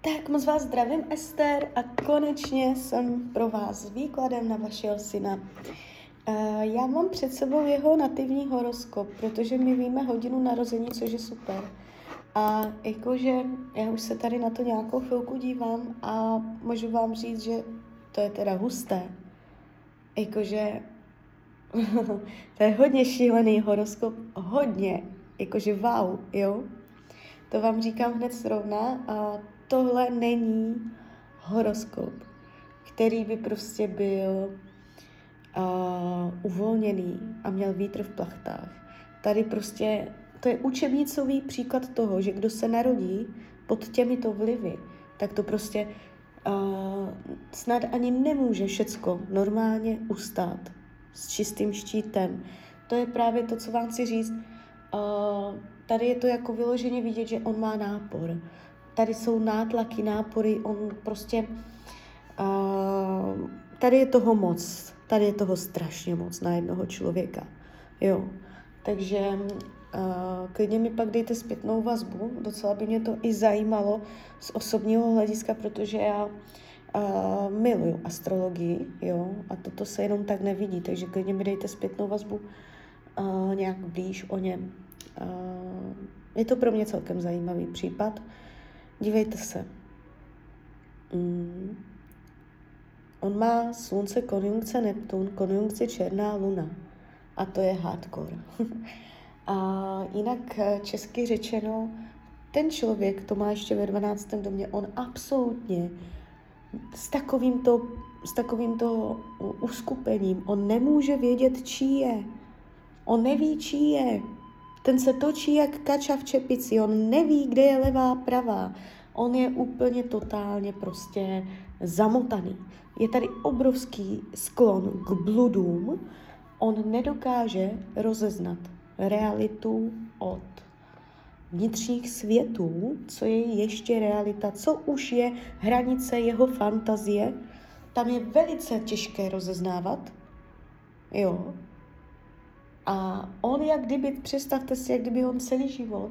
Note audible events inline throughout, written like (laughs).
Tak moc vás zdravím, Ester, a konečně jsem pro vás s výkladem na vašeho syna. Uh, já mám před sebou jeho nativní horoskop, protože my víme hodinu narození, což je super. A jakože já už se tady na to nějakou chvilku dívám a můžu vám říct, že to je teda husté. Jakože (laughs) to je hodně šílený horoskop, hodně, jakože wow, jo. To vám říkám hned srovna a tohle není horoskop, který by prostě byl uh, uvolněný a měl vítr v plachtách. Tady prostě, to je učebnicový příklad toho, že kdo se narodí pod těmito vlivy, tak to prostě uh, snad ani nemůže všecko normálně ustát s čistým štítem. To je právě to, co vám chci říct. Uh, tady je to jako vyloženě vidět, že on má nápor. Tady jsou nátlaky, nápory, on prostě... Uh, tady je toho moc. Tady je toho strašně moc na jednoho člověka. Jo. Takže uh, klidně mi pak dejte zpětnou vazbu. Docela by mě to i zajímalo z osobního hlediska, protože já uh, miluju astrologii, jo, a toto se jenom tak nevidí, takže klidně mi dejte zpětnou vazbu uh, nějak blíž o něm. Uh, je to pro mě celkem zajímavý případ. Dívejte se. Mm. On má slunce konjunkce Neptun, konjunkce Černá luna. A to je hardcore. (laughs) a jinak eh, česky řečeno, ten člověk, to má ještě ve 12. domě, on absolutně s takovýmto, s takovýmto uskupením, on nemůže vědět, čí je. On neví, čí je. Ten se točí jak kača v čepici, on neví, kde je levá, pravá. On je úplně totálně prostě zamotaný. Je tady obrovský sklon k bludům. On nedokáže rozeznat realitu od vnitřních světů, co je ještě realita, co už je hranice jeho fantazie, tam je velice těžké rozeznávat. Jo. A on jak kdyby, představte si, jak kdyby on celý život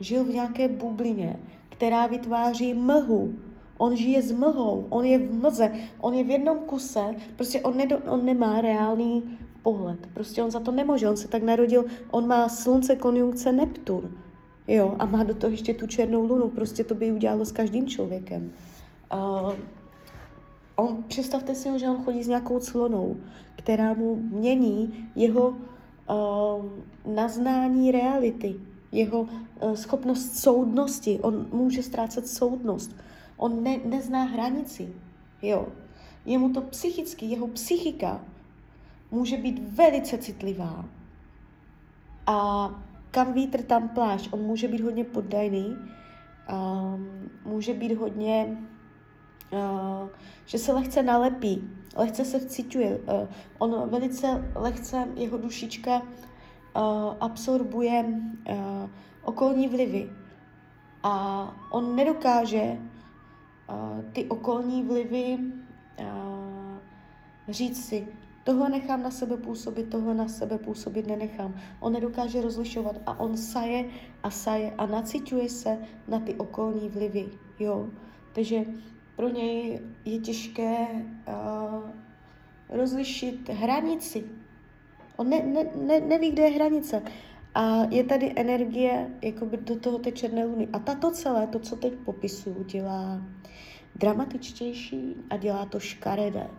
žil v nějaké bublině, která vytváří mlhu. On žije s mlhou, on je v mlze, on je v jednom kuse, prostě on, nedo, on nemá reálný pohled. Prostě on za to nemůže, on se tak narodil, on má slunce konjunkce Neptun. Jo, a má do toho ještě tu černou lunu, prostě to by udělalo s každým člověkem. Uh, on, představte si, že on chodí s nějakou clonou, která mu mění jeho uh, naznání reality, jeho uh, schopnost soudnosti. On může ztrácet soudnost. On ne, nezná hranici. Jo. Je mu to psychicky, jeho psychika může být velice citlivá. A kam vítr, tam plášť. On může být hodně poddajný, um, může být hodně, že se lehce nalepí, lehce se vcituje. Uh, on velice lehce, jeho dušička uh, absorbuje okolní vlivy. A on nedokáže ty okolní vlivy říct si, Tohle nechám na sebe působit, tohle na sebe působit nenechám. On nedokáže rozlišovat a on saje a saje a naciťuje se na ty okolní vlivy. Jo? Takže pro něj je těžké uh, rozlišit hranici. On ne, ne, ne, neví, kde je hranice. A je tady energie jakoby do toho té černé luny. A tato celé, to, co teď popisuju, dělá dramatičtější a dělá to škaredé.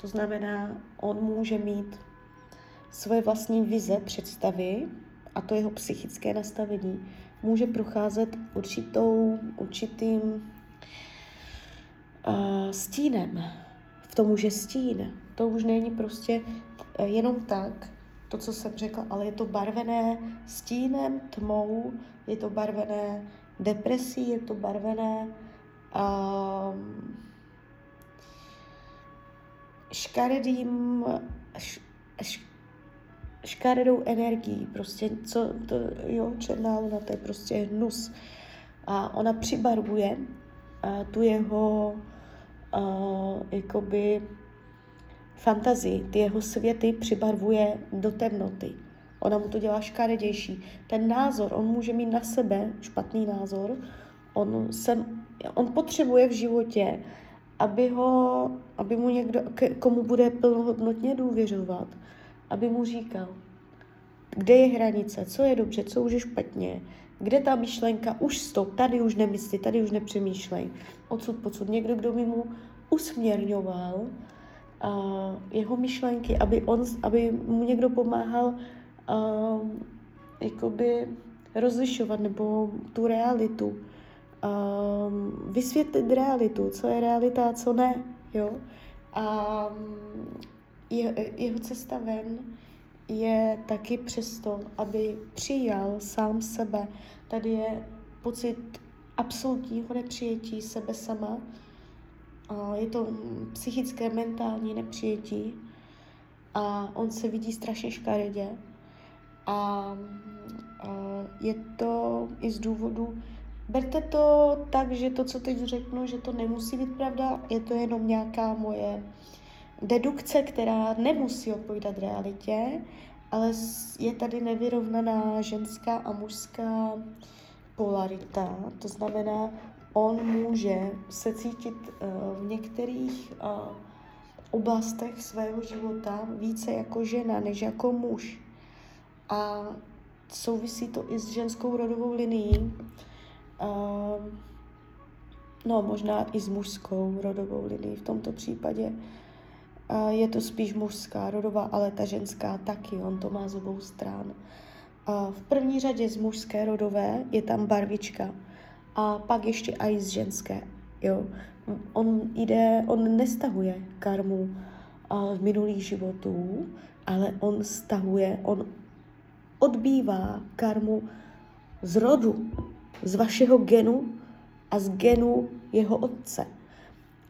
To znamená, on může mít svoje vlastní vize, představy a to jeho psychické nastavení může procházet určitou, určitým uh, stínem. V tom už je stín. To už není prostě uh, jenom tak, to, co jsem řekla, ale je to barvené stínem, tmou, je to barvené depresí, je to barvené uh, škaredým, š, š, škaredou energií, prostě co, to, jo, černá luna, to je prostě hnus. A ona přibarvuje a, tu jeho a, jakoby fantazii, ty jeho světy přibarvuje do temnoty. Ona mu to dělá škaredější. Ten názor, on může mít na sebe špatný názor, on se on potřebuje v životě, aby, ho, aby mu někdo, komu bude plnohodnotně důvěřovat, aby mu říkal, kde je hranice, co je dobře, co už je špatně, kde ta myšlenka, už stop, tady už nemyslí, tady už nepřemýšlej, odsud pocud. Někdo, kdo by mu usměrňoval uh, jeho myšlenky, aby, on, aby mu někdo pomáhal uh, jakoby rozlišovat nebo tu realitu, uh, vysvětlit realitu, co je realita a co ne. Jo? A je, jeho cesta ven je taky přesto, aby přijal sám sebe. Tady je pocit absolutního nepřijetí sebe sama. Je to psychické, mentální nepřijetí a on se vidí strašně škaredě. A je to i z důvodu, berte to tak, že to, co teď řeknu, že to nemusí být pravda, je to jenom nějaká moje dedukce, která nemusí odpovídat realitě, ale je tady nevyrovnaná ženská a mužská polarita. To znamená, on může se cítit uh, v některých uh, oblastech svého života více jako žena než jako muž. A souvisí to i s ženskou rodovou linií. Uh, no, možná i s mužskou rodovou linií v tomto případě je to spíš mužská rodová, ale ta ženská taky, on to má z obou stran. V první řadě z mužské rodové je tam barvička a pak ještě i z ženské. Jo. On jde, on nestahuje karmu z minulých životů, ale on stahuje, on odbývá karmu z rodu, z vašeho genu a z genu jeho otce.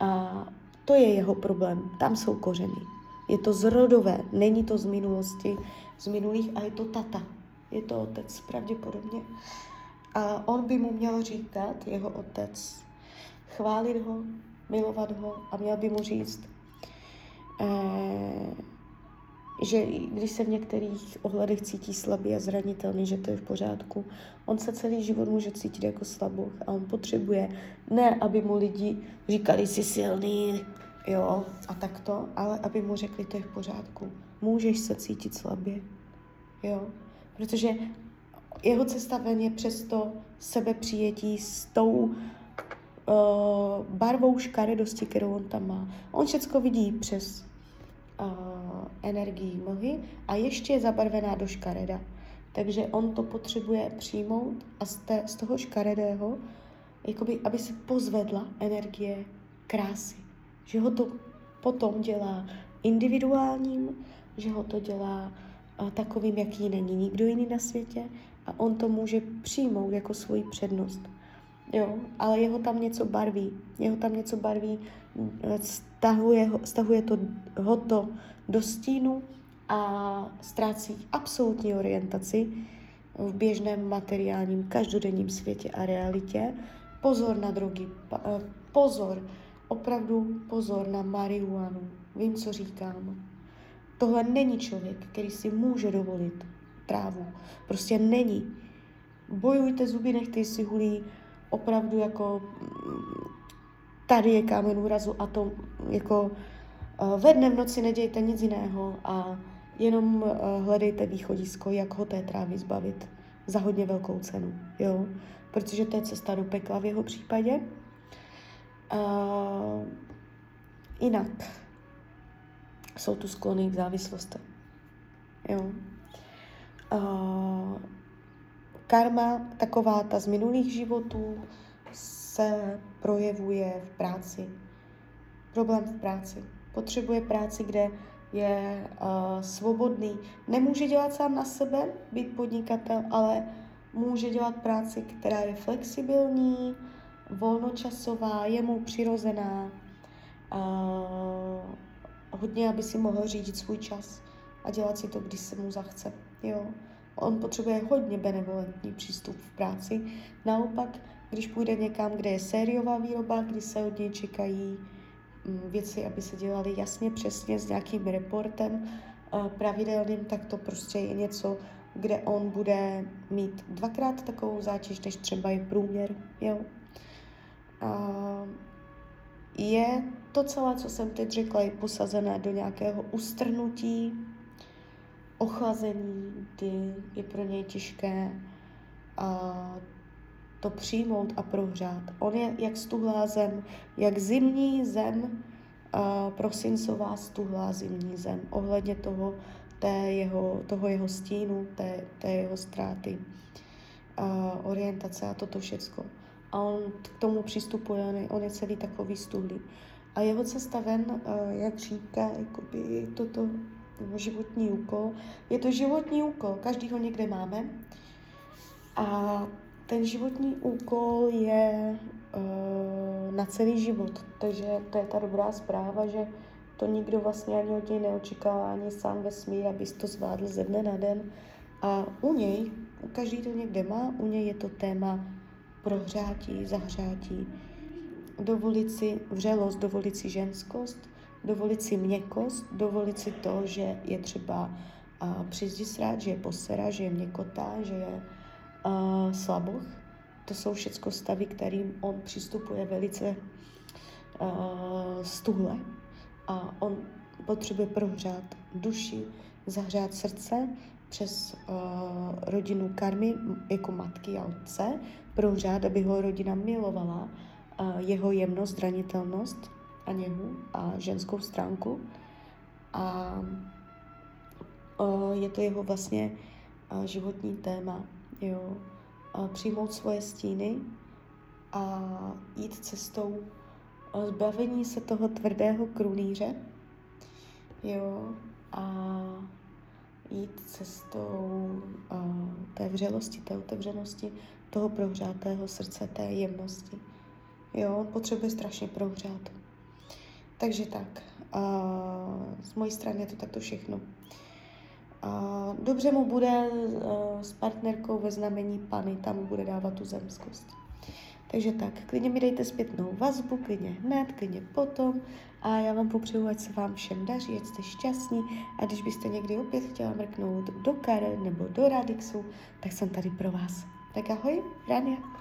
A to je jeho problém, tam jsou kořeny. Je to zrodové, není to z minulosti, z minulých, a je to tata. Je to otec pravděpodobně. A on by mu měl říkat, jeho otec, chválit ho, milovat ho a měl by mu říct, eh, že když se v některých ohledech cítí slabý a zranitelný, že to je v pořádku. On se celý život může cítit jako slaboch a on potřebuje ne, aby mu lidi říkali, jsi silný, jo, a takto, ale aby mu řekli, to je v pořádku. Můžeš se cítit slabě, jo, protože jeho cesta ven je přesto sebepřijetí s tou uh, barvou škaredosti, kterou on tam má. On všecko vidí přes energii mlhy a ještě je zabarvená do škareda. Takže on to potřebuje přijmout a z, té, z toho škaredého, jakoby, aby se pozvedla energie krásy že ho to potom dělá individuálním, že ho to dělá takovým, jaký není nikdo jiný na světě a on to může přijmout jako svoji přednost. Jo, ale jeho tam něco barví, jeho tam něco barví, stahuje, stahuje to, ho to do stínu a ztrácí absolutní orientaci v běžném materiálním každodenním světě a realitě. Pozor na drogy, pozor opravdu pozor na marihuanu. Vím, co říkám. Tohle není člověk, který si může dovolit trávu. Prostě není. Bojujte zuby, nechte si hulí opravdu jako tady je kámen úrazu a to jako eh, ve dne v noci nedějte nic jiného a jenom eh, hledejte východisko, jak ho té trávy zbavit za hodně velkou cenu, jo? Protože to je cesta do pekla v jeho případě. Uh, jinak jsou tu sklony k závislosti. Jo. Uh, karma, taková ta z minulých životů, se projevuje v práci. Problém v práci. Potřebuje práci, kde je uh, svobodný. Nemůže dělat sám na sebe, být podnikatel, ale může dělat práci, která je flexibilní, volnočasová, je mu přirozená, uh, hodně, aby si mohl řídit svůj čas a dělat si to, když se mu zachce. Jo. On potřebuje hodně benevolentní přístup v práci. Naopak, když půjde někam, kde je sériová výroba, kdy se od něj čekají mm, věci, aby se dělaly jasně, přesně s nějakým reportem pravidelným, tak to prostě je něco, kde on bude mít dvakrát takovou zátěž, než třeba je průměr. Jo? uh, je to celé, co jsem teď řekla, je posazené do nějakého ustrnutí, ochlazení, kdy je pro něj těžké uh, to přijmout a prohřát. On je jak stuhlá zem, jak zimní zem, uh, prosincová stuhlá zimní zem, ohledně toho, té jeho, toho jeho stínu, té, té jeho ztráty, uh, orientace a toto všecko. A on k tomu přistupuje, on je, on je celý takový stuhlý. A jeho cesta ven, uh, jak říká, jakoby toto životní úkol, je to životní úkol, každý ho někde máme. A ten životní úkol je uh, na celý život, takže to je ta dobrá zpráva, že to nikdo vlastně ani od něj neočekává, ani sám vesmír, abys to zvládl ze dne na den. A u něj, každý to někde má, u něj je to téma prohřátí, zahřátí, dovolit si vřelost, dovolit si ženskost, dovolit si měkost, dovolit si to, že je třeba uh, přizdisrát, že je posera, že je měkotá, že je slaboch. To jsou všechno stavy, kterým on přistupuje velice uh, stuhle a on potřebuje prohřát duši, zahřát srdce přes uh, rodinu karmy jako matky a otce, prohřát, aby ho rodina milovala, uh, jeho jemnost, zranitelnost a něhu a ženskou stránku. A uh, je to jeho vlastně uh, životní téma, jo, uh, přijmout svoje stíny a jít cestou zbavení se toho tvrdého krunýře, jo, a jít cestou té vřelosti, té otevřenosti, toho prohřátého srdce, té jemnosti. Jo, on potřebuje strašně prohřát. Takže tak, z mojí strany je to takto všechno. Dobře mu bude uh, s partnerkou ve znamení Pany, tam mu bude dávat tu zemskost. Takže tak, klidně mi dejte zpětnou vazbu, klidně hned, klidně potom a já vám popřeju, ať se vám všem daří, ať jste šťastní a když byste někdy opět chtěla mrknout do Kare nebo do Radixu, tak jsem tady pro vás. Tak ahoj, Rania.